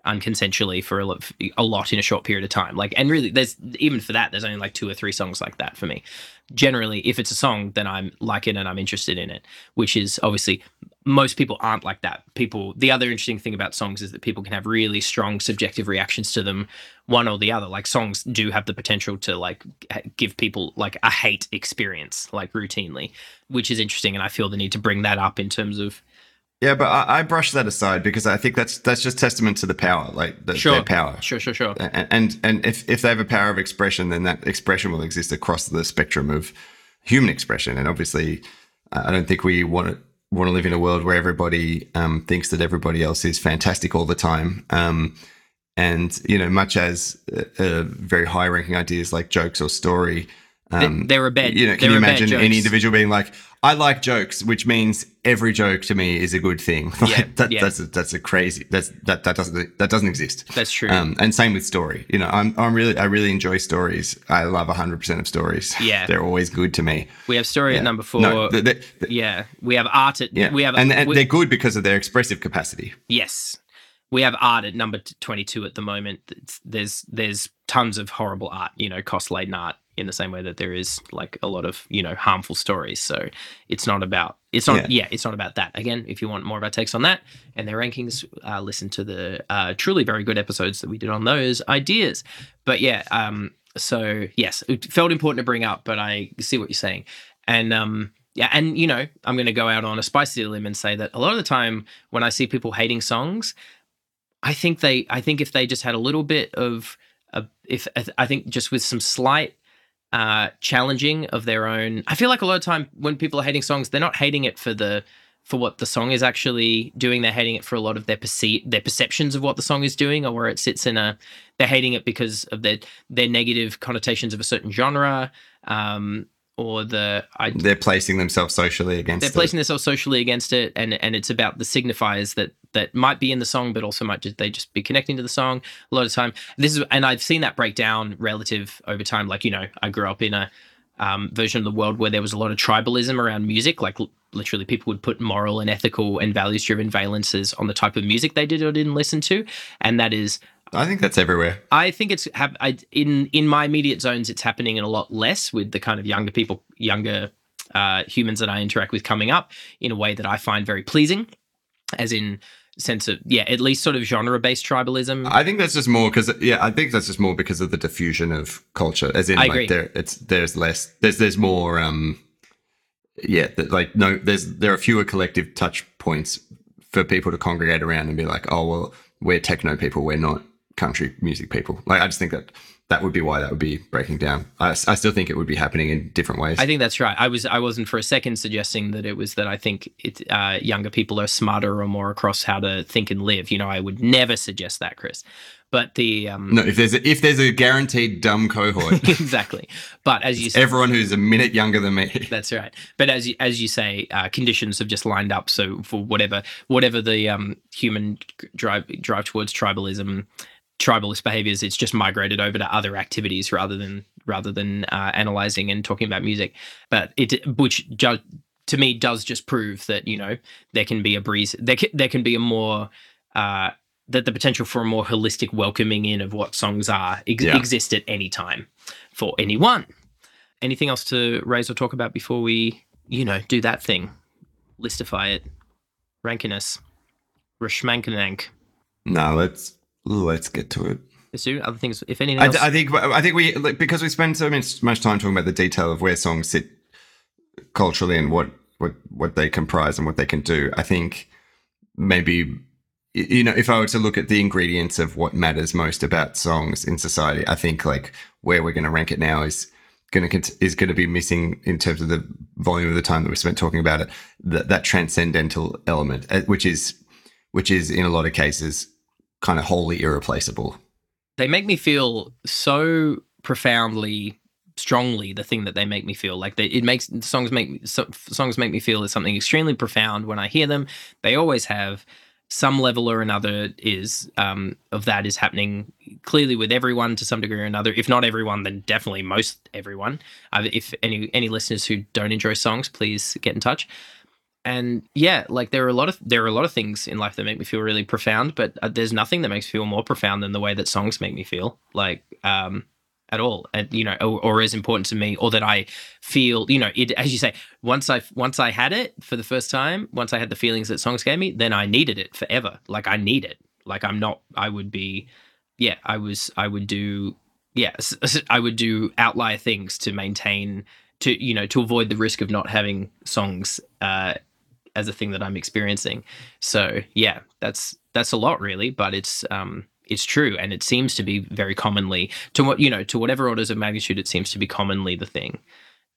unconsensually for a lot, a lot in a short period of time. Like, and really, there's even for that, there's only like two or three songs like that for me. Generally, if it's a song, then I'm like it and I'm interested in it, which is obviously most people aren't like that. People, the other interesting thing about songs is that people can have really strong subjective reactions to them, one or the other. Like, songs do have the potential to like give people like a hate experience, like routinely, which is interesting. And I feel the need to bring that up in terms of Yeah, but I, I brush that aside because I think that's that's just testament to the power, like the, Sure. their power. sure, sure, sure. and and, and if, if they have a power of expression, then that expression will exist across the spectrum of human expression. And obviously, I don't think we want to want to live in a world where everybody um, thinks that everybody else is fantastic all the time. Um, and you know, much as uh, uh, very high-ranking ideas like jokes or story. Um, there are bad. you know, can you imagine any individual being like, "I like jokes," which means every joke to me is a good thing. Like, Yeah, that, yeah. that's a, that's a crazy. That's that that doesn't that doesn't exist. That's true. Um, and same with story. You know, I'm I'm really I really enjoy stories. I love 100 percent of stories. Yeah. they're always good to me. we have story at number four. No, they- they- they- yeah, we have art at. yeah, We have and, and we- they're good because of their expressive capacity. Yes, we have art at number twenty-two at the moment. It's, there's there's tons of horrible art, you know, cost laden art in the same way that there is like a lot of you know harmful stories. So it's not about it's not yeah, it's not about that. Again, if you want more of our takes on that and their rankings, uh, listen to the uh, truly very good episodes that we did on those ideas. But yeah, um, so yes, it felt important to bring up, but I see what you're saying, and um. Yeah, and you know, I'm going to go out on a spicy limb and say that a lot of the time when I see people hating songs, I think they, I think if they just had a little bit of, a, if I think just with some slight uh, challenging of their own, I feel like a lot of time when people are hating songs, they're not hating it for the, for what the song is actually doing. They're hating it for a lot of their perce- their perceptions of what the song is doing, or where it sits in a. They're hating it because of their their negative connotations of a certain genre, um, or the I, They're placing themselves socially against. they're it. placing themselves socially against it, and and it's about the signifiers that that might be in the song, but also might just they just be connecting to the song a lot of time. This is and I've seen that break down relative over time. Like you know, I grew up in a um, version of the world where there was a lot of tribalism around music. Like l- literally, people would put moral and ethical and values driven valences on the type of music they did or didn't listen to, and that is I think that's everywhere. I think it's hap- I, in in my immediate zones. It's happening in a lot less with the kind of younger people, younger uh, humans that I interact with coming up in a way that I find very pleasing, as in sense of yeah, at least sort of genre based tribalism. I think that's just more because yeah, I think that's just more because of the diffusion of culture. As in, I like agree. there, it's there's less, there's there's more. um Yeah, like no, there's there are fewer collective touch points for people to congregate around and be like, oh well, we're techno people, we're not country music people. Like I just think that that would be why that would be breaking down. I, I still think it would be happening in different ways. I think that's right. I was I wasn't for a second suggesting that it was that I think it, uh, younger people are smarter or more across how to think and live. You know, I would never suggest that, Chris. But the um, no, if there's a, if there's a guaranteed dumb cohort, exactly. But as you said, everyone who's a minute younger than me. That's right. But as you, as you say, uh, conditions have just lined up. So for whatever whatever the um, human drive drive towards tribalism, tribalist behaviors, it's just migrated over to other activities rather than rather than uh, analyzing and talking about music. But it which ju- to me does just prove that you know there can be a breeze. There can, there can be a more uh, that the potential for a more holistic welcoming in of what songs are ex- Yeah. exist at any time for anyone anything else to raise or talk about before we, you know, do that thing? Listify it. Rankiness. Rashmankanank. No, let's let's get to it. Let's other things. If anything I, else. I think I think we like, because we spend so much, much time talking about the detail of where songs sit culturally and what what what they comprise and what they can do. I think maybe you know if I were to look at the ingredients of what matters most about songs in society, I think like where we're going to rank it now is going to is going to be missing in terms of the volume of the time that we spent talking about it. That that transcendental element, uh, which is which is in a lot of cases kind of wholly irreplaceable. they make me feel so profoundly strongly the thing that they make me feel. Like they, it makes songs make me so, songs make me feel as something extremely profound when i hear them. They always have some level or another is um, of that is happening clearly with everyone to some degree or another. If not everyone then definitely most everyone. Uh, if any any listeners who don't enjoy songs please get in touch and yeah like there are a lot of there are a lot of things in life that make me feel really profound but uh, there's nothing that makes me feel more profound than the way that songs make me feel like um at all. And you know or, or as important to me or that i feel you know it as you say once i once i had it for the first time once i had the feelings that songs gave me then i needed it forever. Like i need it. Like i'm not i would be yeah i was i would do yeah i would do outlier things to maintain to you know to avoid the risk of not having songs uh as a thing that i'm experiencing. So yeah that's that's a lot really but it's um it's true and it seems to be very commonly to what you know to whatever orders of magnitude it seems to be commonly the thing.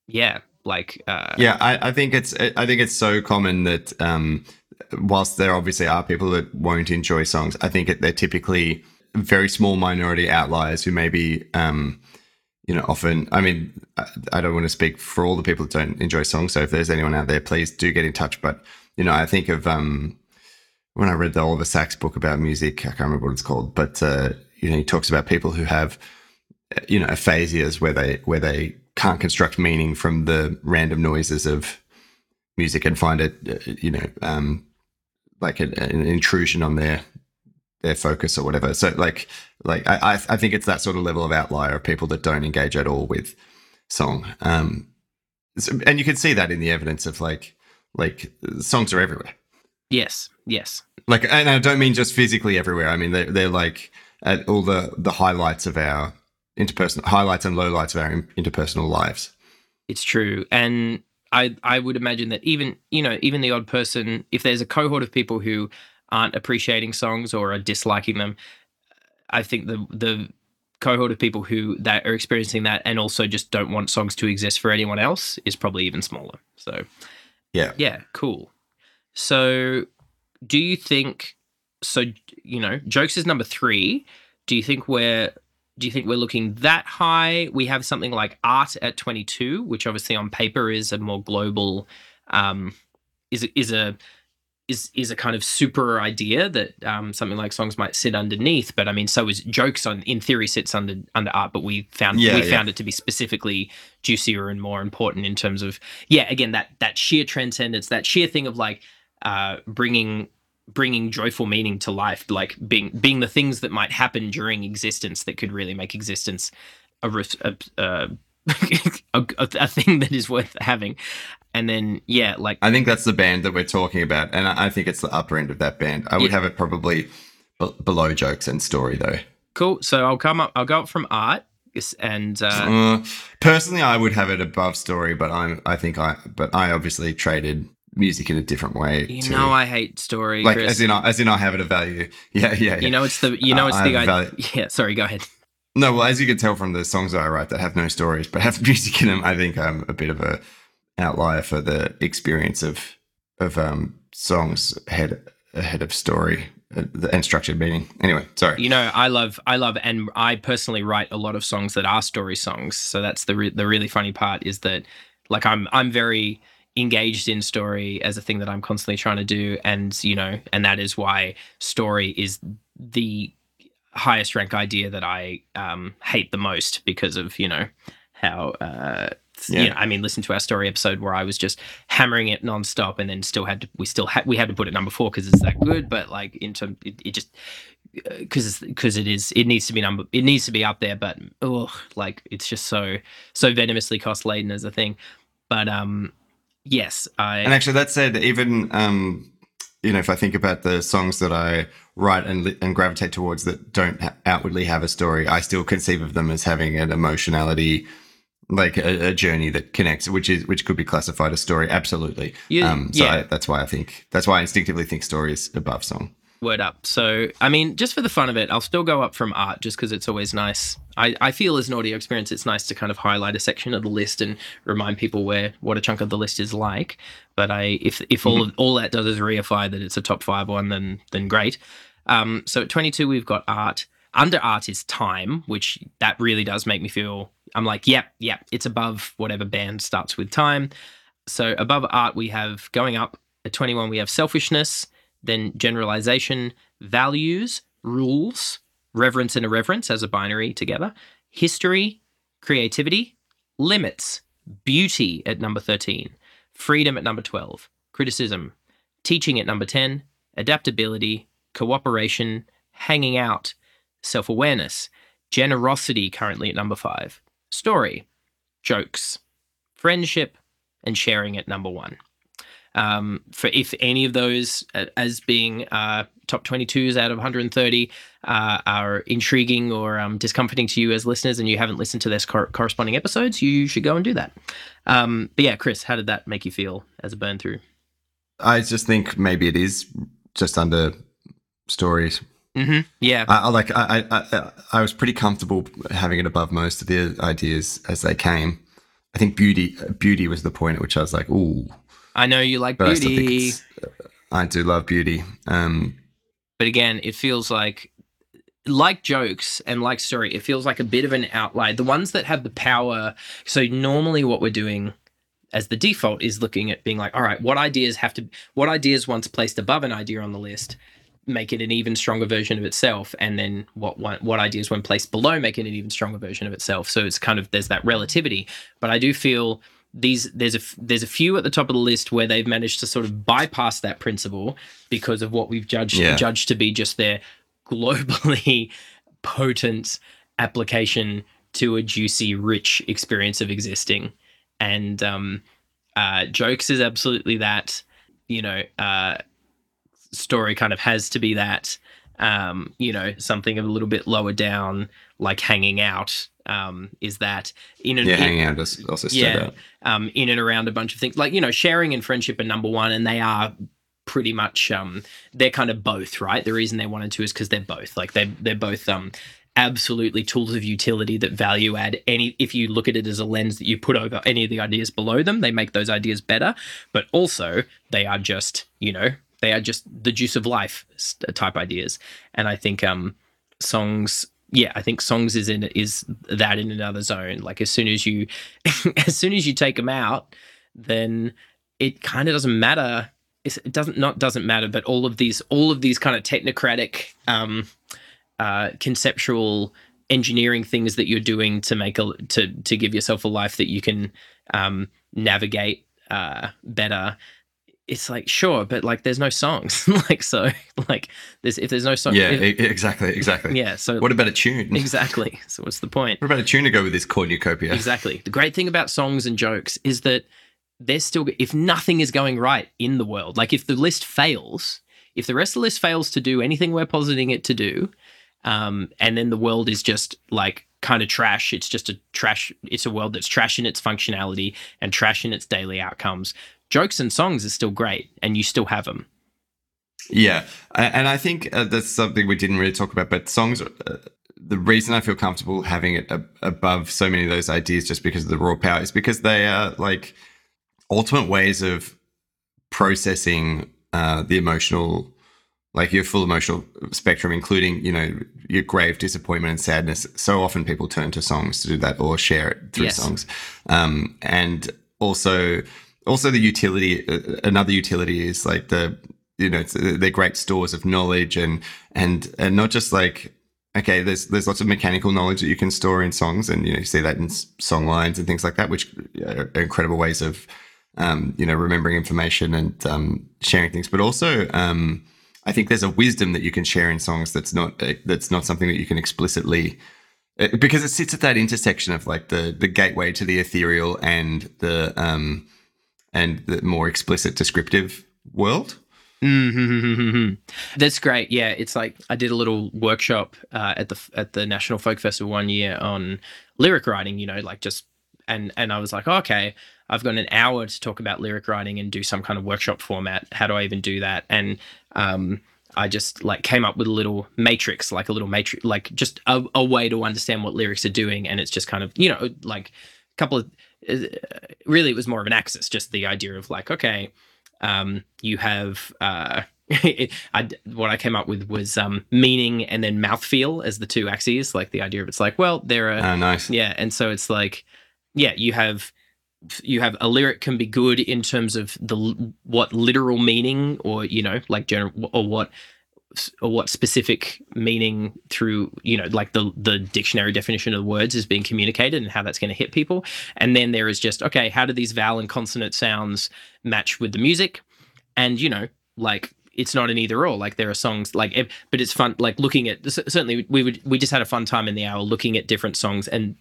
Yeah like uh Yeah, I, I think it's I think it's so common that um, whilst there obviously are people that won't enjoy songs, I think they're typically very small minority outliers who maybe um, you know often. I mean, I, don't want to speak for all the people that don't enjoy songs. So if there's anyone out there, please do get in touch. But you know, I think of um, when I read the Oliver Sacks book about music. I can't remember what it's called, but uh, you know, he talks about people who have you know aphasias where they where they can't construct meaning from the random noises of music and find it uh, you know um like an, an intrusion on their their focus or whatever. So like like I, I think it's that sort of level of outlier of people that don't engage at all with song. Um so- and you can see that in the evidence of like like songs are everywhere. Yes yes. Like and i don't mean just physically everywhere. I mean they're, they're like at all the the highlights of our interpersonal highlights and lowlights of our in- interpersonal lives. It's true. And i i would imagine that even you know even the odd person if there's a cohort of people who aren't appreciating songs or are disliking them i think the the cohort of people who that are experiencing that and also just don't want songs to exist for anyone else is probably even smaller so Yeah. yeah cool So, do you think? So, you know, jokes is number three. Do you think we're do you think we're looking that high? We have something like art at 22, which obviously on paper is a more global, um, is is a is is a kind of super idea that um, something like songs might sit underneath. But I mean, so is jokes on in theory sits under under art, but we found Yeah, we yeah. found it to be specifically juicier and more important in terms of yeah, again that that sheer transcendence, that sheer thing of like uh, bringing bringing joyful meaning to life, like being being the things that might happen during existence that could really make existence a a, a, a, a thing that is worth having. And then yeah, like I think that's the band that we're talking about, and I I think it's the upper end of that band. I would Yeah. have it probably b- below jokes and story though. cool. So I'll come up. I'll go up from art and uh, Uh, personally, I would have it above story, but I'm I think I but I obviously traded music in a different way. you to- know I hate story. like Chris. as in I, as in I have it a value. Yeah, yeah. yeah. you know it's the you know Uh, it's I the idea. value. Yeah, sorry. Go ahead. No, well, as you can tell from the songs that I write that have no stories but have music in them, I think I'm a bit of a outlier for the experience of of um, songs ahead ahead of story uh, and structured meaning. Anyway, sorry. You know, I love, I love, and I personally write a lot of songs that are story songs. So that's the re- the really funny part is that, like, I'm I'm very engaged in story as a thing that I'm constantly trying to do, and you know, and that is why story is the highest rank idea that I um, hate the most because of you know how. Uh, Yeah. You know, I mean, listen to our story episode where I was just hammering it nonstop, and then still had to. We still had we had to put it number four because it's that good. But like in terms, it, it just because because it is it needs to be number it needs to be up there but oh like it's just so so venomously cost laden as a thing but um yes i And actually, that said, even um, you know, if I think about the songs that I write and and gravitate towards that don't ha- outwardly have a story, I still conceive of them as having an emotionality, like a, a journey that connects, which is which could be classified as story. Absolutely. You- um, so yeah. I, that's why I think that's why I instinctively think story is above song. word up so i mean just for the fun of it i'll still go up from art just because it's always nice I, I feel as an audio experience it's nice to kind of highlight a section of the list and remind people where what a chunk of the list is like but i if if all of, all that does is reify that it's a top five one then then great um so at 22 we've got art under art is time which that really does make me feel i'm like yep yep it's above whatever band starts with time. So above art we have going up at 21 we have selfishness then generalization values rules reverence and irreverence as a binary together history creativity limits beauty at number 13 freedom at number 12 criticism teaching at number 10 adaptability cooperation hanging out self-awareness generosity currently at number 5 story jokes friendship and sharing at number 1 um, for if any of those uh, as being uh, top 22s out of 130 uh, are intriguing or um, discomforting to you as listeners and you haven't listened to their cor- corresponding episodes, you should go and do that. Um, but yeah, Chris, how did that make you feel as a burn through? I just think maybe it is just under stories. Mm-hmm. Yeah. I, I like I, I I I was pretty comfortable having it above most of the ideas as they came. I think beauty beauty was the point at which I was like, ooh, I know you like but I beauty, it's, I do love beauty. Um, but again, it feels like like jokes and like story, it feels like a bit of an outlier. The ones that have the power. So normally, what we're doing as the default is looking at being like, all right, what ideas have to, what ideas once placed above an idea on the list, make it an even stronger version of itself, and then what one, what ideas when placed below make it an even stronger version of itself. So it's kind of there's that relativity. But I do feel these there's a there's a few at the top of the list where they've managed to sort of bypass that principle because of what we've judged Yeah. judged to be just their globally potent application to a juicy, rich experience of existing. And um, uh, jokes is absolutely that. You know, uh, story kind of has to be that. Um, you know, something a little bit lower down, like hanging out, um, is that in an yeah, in- hanging out is also yeah, um, in and around a bunch of things. Like you know, sharing and friendship are number one, and they are pretty much um, they're kind of both right. The reason they wanted to is because they're both like they they're both um, absolutely tools of utility that value add any if you look at it as a lens that you put over any of the ideas below them they make those ideas better but also they are just you know they are just the juice of life type ideas. And i think um songs yeah i think songs is in is that in another zone. Like as soon as you as soon as you take them out then it kind of doesn't matter. It's, it doesn't not doesn't matter but all of these all of these kind of technocratic um uh conceptual engineering things that you're doing to make a to to give yourself a life that you can um navigate uh better it's like sure but like there's no songs like so like there's if there's no song Yeah, if- exactly, exactly. yeah so What about a tune? exactly so what's the point What about a tune to go with this cornucopia? Exactly. The great thing about songs and jokes is that they're still, if nothing is going right in the world, like if the list fails, if the rest of the list fails to do anything we're positing it to do, um, and then the world is just like kind of trash, it's just a trash, it's a world that's trash in its functionality and trash in its daily outcomes. Jokes and songs are still great, and you still have them. Yeah, and I think uh, that's something we didn't really talk about. But songs, uh, the reason I feel comfortable having it ab- above so many of those ideas, just because of the raw power, is because they are like ultimate ways of processing uh, the emotional, like your full emotional spectrum, including you know your grave disappointment and sadness. So often people turn to songs to do that, or share it through Yes. songs, um, and also also the utility. Uh, another utility is like the you know uh, they're great stores of knowledge and and and not just like okay there's there's lots of mechanical knowledge that you can store in songs and you know you see that in song lines and things like that which are incredible ways of um, you know remembering information and um, sharing things but also um, I think there's a wisdom that you can share in songs that's not uh, that's not something that you can explicitly because it sits at that intersection of like the the gateway to the ethereal and the um and the more explicit descriptive world Mm-hmm. That's great. Yeah, it's like I did a little workshop uh, at the at the National Folk Festival one year on lyric writing. You know, like just and and I was like, okay, I've got an hour to talk about lyric writing and do some kind of workshop format. How do I even do that? And um, I just like came up with a little matrix, like a little matrix, like just a, a way to understand what lyrics are doing. And it's just kind of you know like a couple of really it was more of an axis, just the idea of like okay um, you have uh, I, what I came up with was um, meaning and then mouthfeel as the two axes. Like the idea of it's like, well, there are Ah, nice. yeah, and so it's like, yeah, you have you have a lyric can be good in terms of the what literal meaning or you know like general or what what specific meaning through you know like the the dictionary definition of words is being communicated and how that's going to hit people. And then there is just okay how do these vowel and consonant sounds match with the music? And you know like it's not an either or like there are songs like but it's fun like looking at certainly we would we just had a fun time in the hour looking at different songs and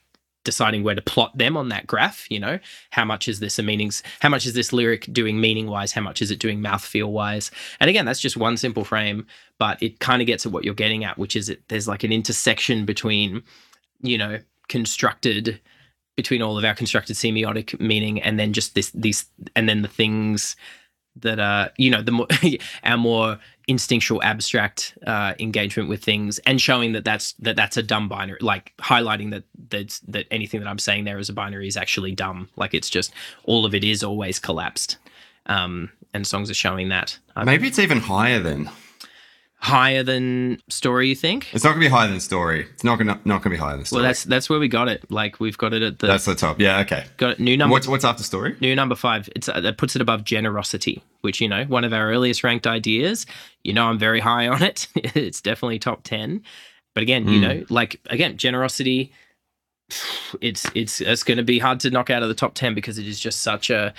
deciding where to plot them on that graph you know? How much is this a meanings how much is this lyric doing meaning wise how much is it doing mouthfeel wise and again that's just one simple frame but it kind of gets at what you're getting at which is it there's like an intersection between you know constructed between all of our constructed semiotic meaning and then just this these and then the things that are you know the more our more instinctual abstract uh, engagement with things and showing that that's that that's a dumb binary like highlighting that that's that anything that i'm saying there as a binary is actually dumb like it's just all of it is always collapsed um and songs are showing that Maybe it's even higher than. higher than story you think It's not going to be higher than story. It's not going to not going to be higher than story. well that's that's where we got it like we've got it at the that's the top. Yeah. Okay. got it new number What's what's after story? New number five. It's uh, that puts it above generosity, which you know one of our earliest ranked ideas. You know I'm very high on it. it's definitely top ten. But again, you Mm. know, like again, generosity. It's it's it's going to be hard to knock out of the top ten because it is just such a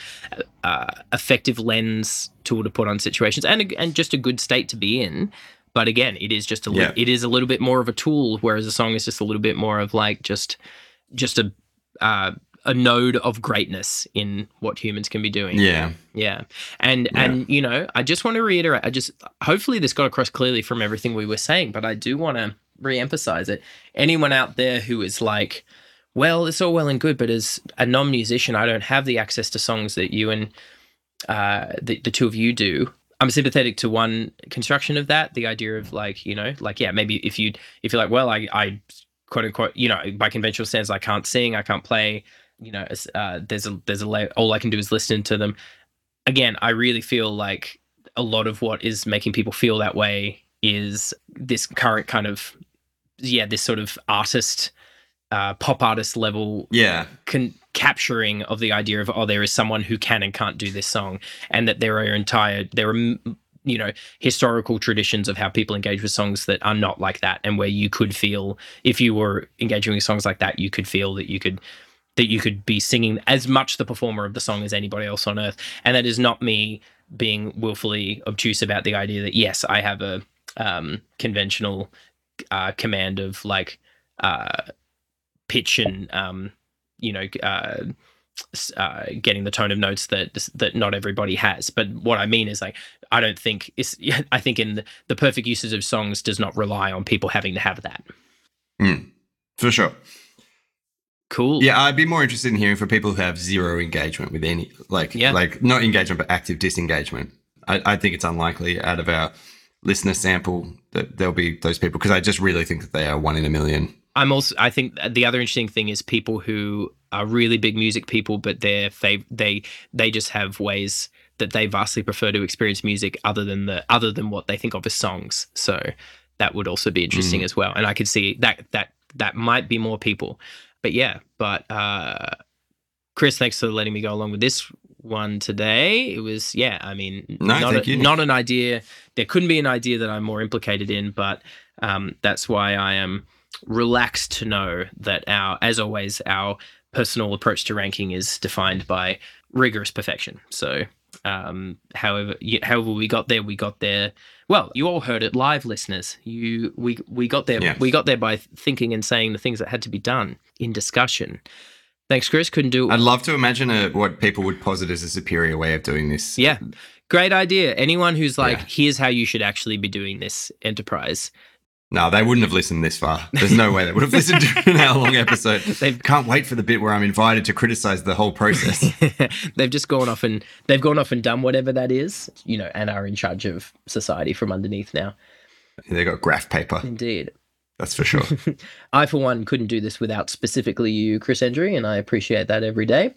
uh, effective lens tool to put on situations and a- and just a good state to be in. But again, it is just a li- it is a little bit more of a tool, whereas a song is just a little bit more of like just just a uh, a node of greatness in what humans can be doing. Yeah. Yeah. And Yeah. and you know, I just want to reiterate I just hopefully this got across clearly from everything we were saying, but I do want to re-emphasize it. Anyone out there who is like, well, it's all well and good, but as a non-musician, I don't have the access to songs that you and uh the, the two of you do. I'm sympathetic to one construction of that, the idea of like, you know, like yeah, maybe if you if you're like, well, I I quote unquote, you know, by conventional standards, I can't sing, I can't play, you know, uh, there's a there's a la- all I can do is listen to them. Again, I really feel like a lot of what is making people feel that way is this current kind of yeah, this sort of artist uh, pop artist level Yeah. con- capturing of the idea of oh there is someone who can and can't do this song and that there are entire there are you know historical traditions of how people engage with songs that are not like that and where you could feel if you were engaging with songs like that you could feel that you could that you could be singing as much the performer of the song as anybody else on earth and that is not me being willfully obtuse about the idea that yes i have a um, conventional uh, command of like uh, pitch and um, you know uh, uh, getting the tone of notes that that not everybody has. But what I mean is like I don't think it's I think in the, the perfect uses of songs does not rely on people having to have that. For sure. Cool. Yeah, I'd be more interested in hearing from people who have zero engagement with any, like, Yeah. like not engagement but active disengagement. I, I think it's unlikely out of our listener sample that there'll be those people because I just really think that they are one in a million. I'm also I think the other interesting thing is people who are really big music people, but they're fav- they they just have ways that they vastly prefer to experience music other than the other than what they think of as songs. So that would also be interesting as well. And I could see that that that might be more people. But yeah, but uh Chris, thanks for letting me go along with this one today. It was yeah, I mean No, not a, not an idea. There couldn't be an idea that I'm more implicated in, but um that's why I am relaxed to know that our as always our personal approach to ranking is defined by rigorous perfection. So um however however we got there we got there well you all heard it live listeners you we we got there Yeah. we got there by thinking and saying the things that had to be done in discussion thanks chris couldn't do It. I'd love to imagine a, what people would posit as a superior way of doing this. yeah great idea anyone who's like Yeah. here's how you should actually be doing this enterprise No, they wouldn't have listened this far. There's no way they would have listened to an hour long episode. They've- Can't wait for the bit where I'm invited to criticize the whole process. they've just gone off and they've gone off and done whatever that is you know and are in charge of society from underneath now they got graph paper. indeed That's for sure. I, for one, couldn't do this without specifically you, Chris Endry, and I appreciate that every day.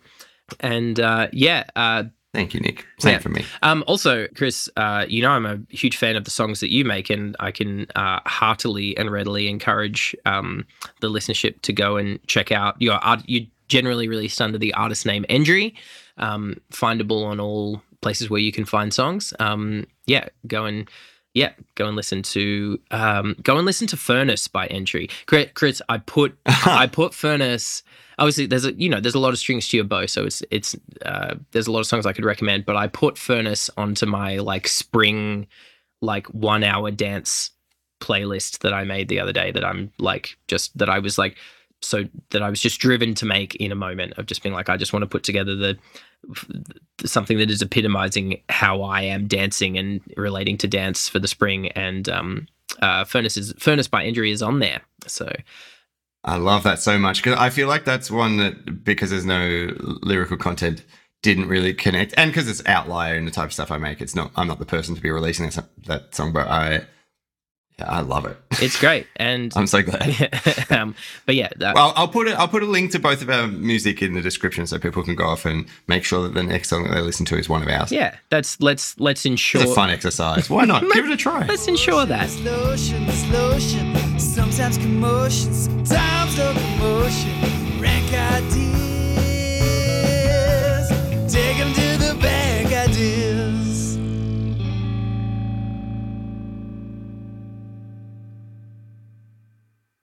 And uh, yeah, uh, Thank you, Nick. Same Yeah. for me. um, also, Chris, uh, you know I'm a huge fan of the songs that you make, and I can uh, heartily and readily encourage um, the listenership to go and check out your art. You generally released under the artist name Endry, um, findable on all places where you can find songs. Um, yeah, go and yeah, go and listen to um, go and listen to Furnace by Endry. Chris, Chris I put I put Furnace. Obviously, there's a you know there's a lot of strings to your bow, so it's it's uh, there's a lot of songs I could recommend. But I put Furnace onto my like spring like one hour dance playlist that I made the other day. That I'm like just that I was like so that I was just driven to make in a moment of just being like I just want to put together the something that is epitomizing how I am dancing and relating to dance for the spring. And um, uh, Furnace is Furnace by Endry is on there. So I love that so much because I feel like that's one that because there's no lyrical content didn't really connect, and because it's outlier in the type of stuff I make, it's not. I'm not the person to be releasing that, that song, but I, yeah, I love it. It's great, and I'm so glad. um, but yeah, that, well, I'll put it. I'll put a link to both of our music in the description so people can go off and make sure that the next song that they listen to is one of ours. Yeah, that's let's let's ensure. It's a fun exercise. Why not? Give it a try. Let's ensure that. Sometimes commotion, sometimes ideas, them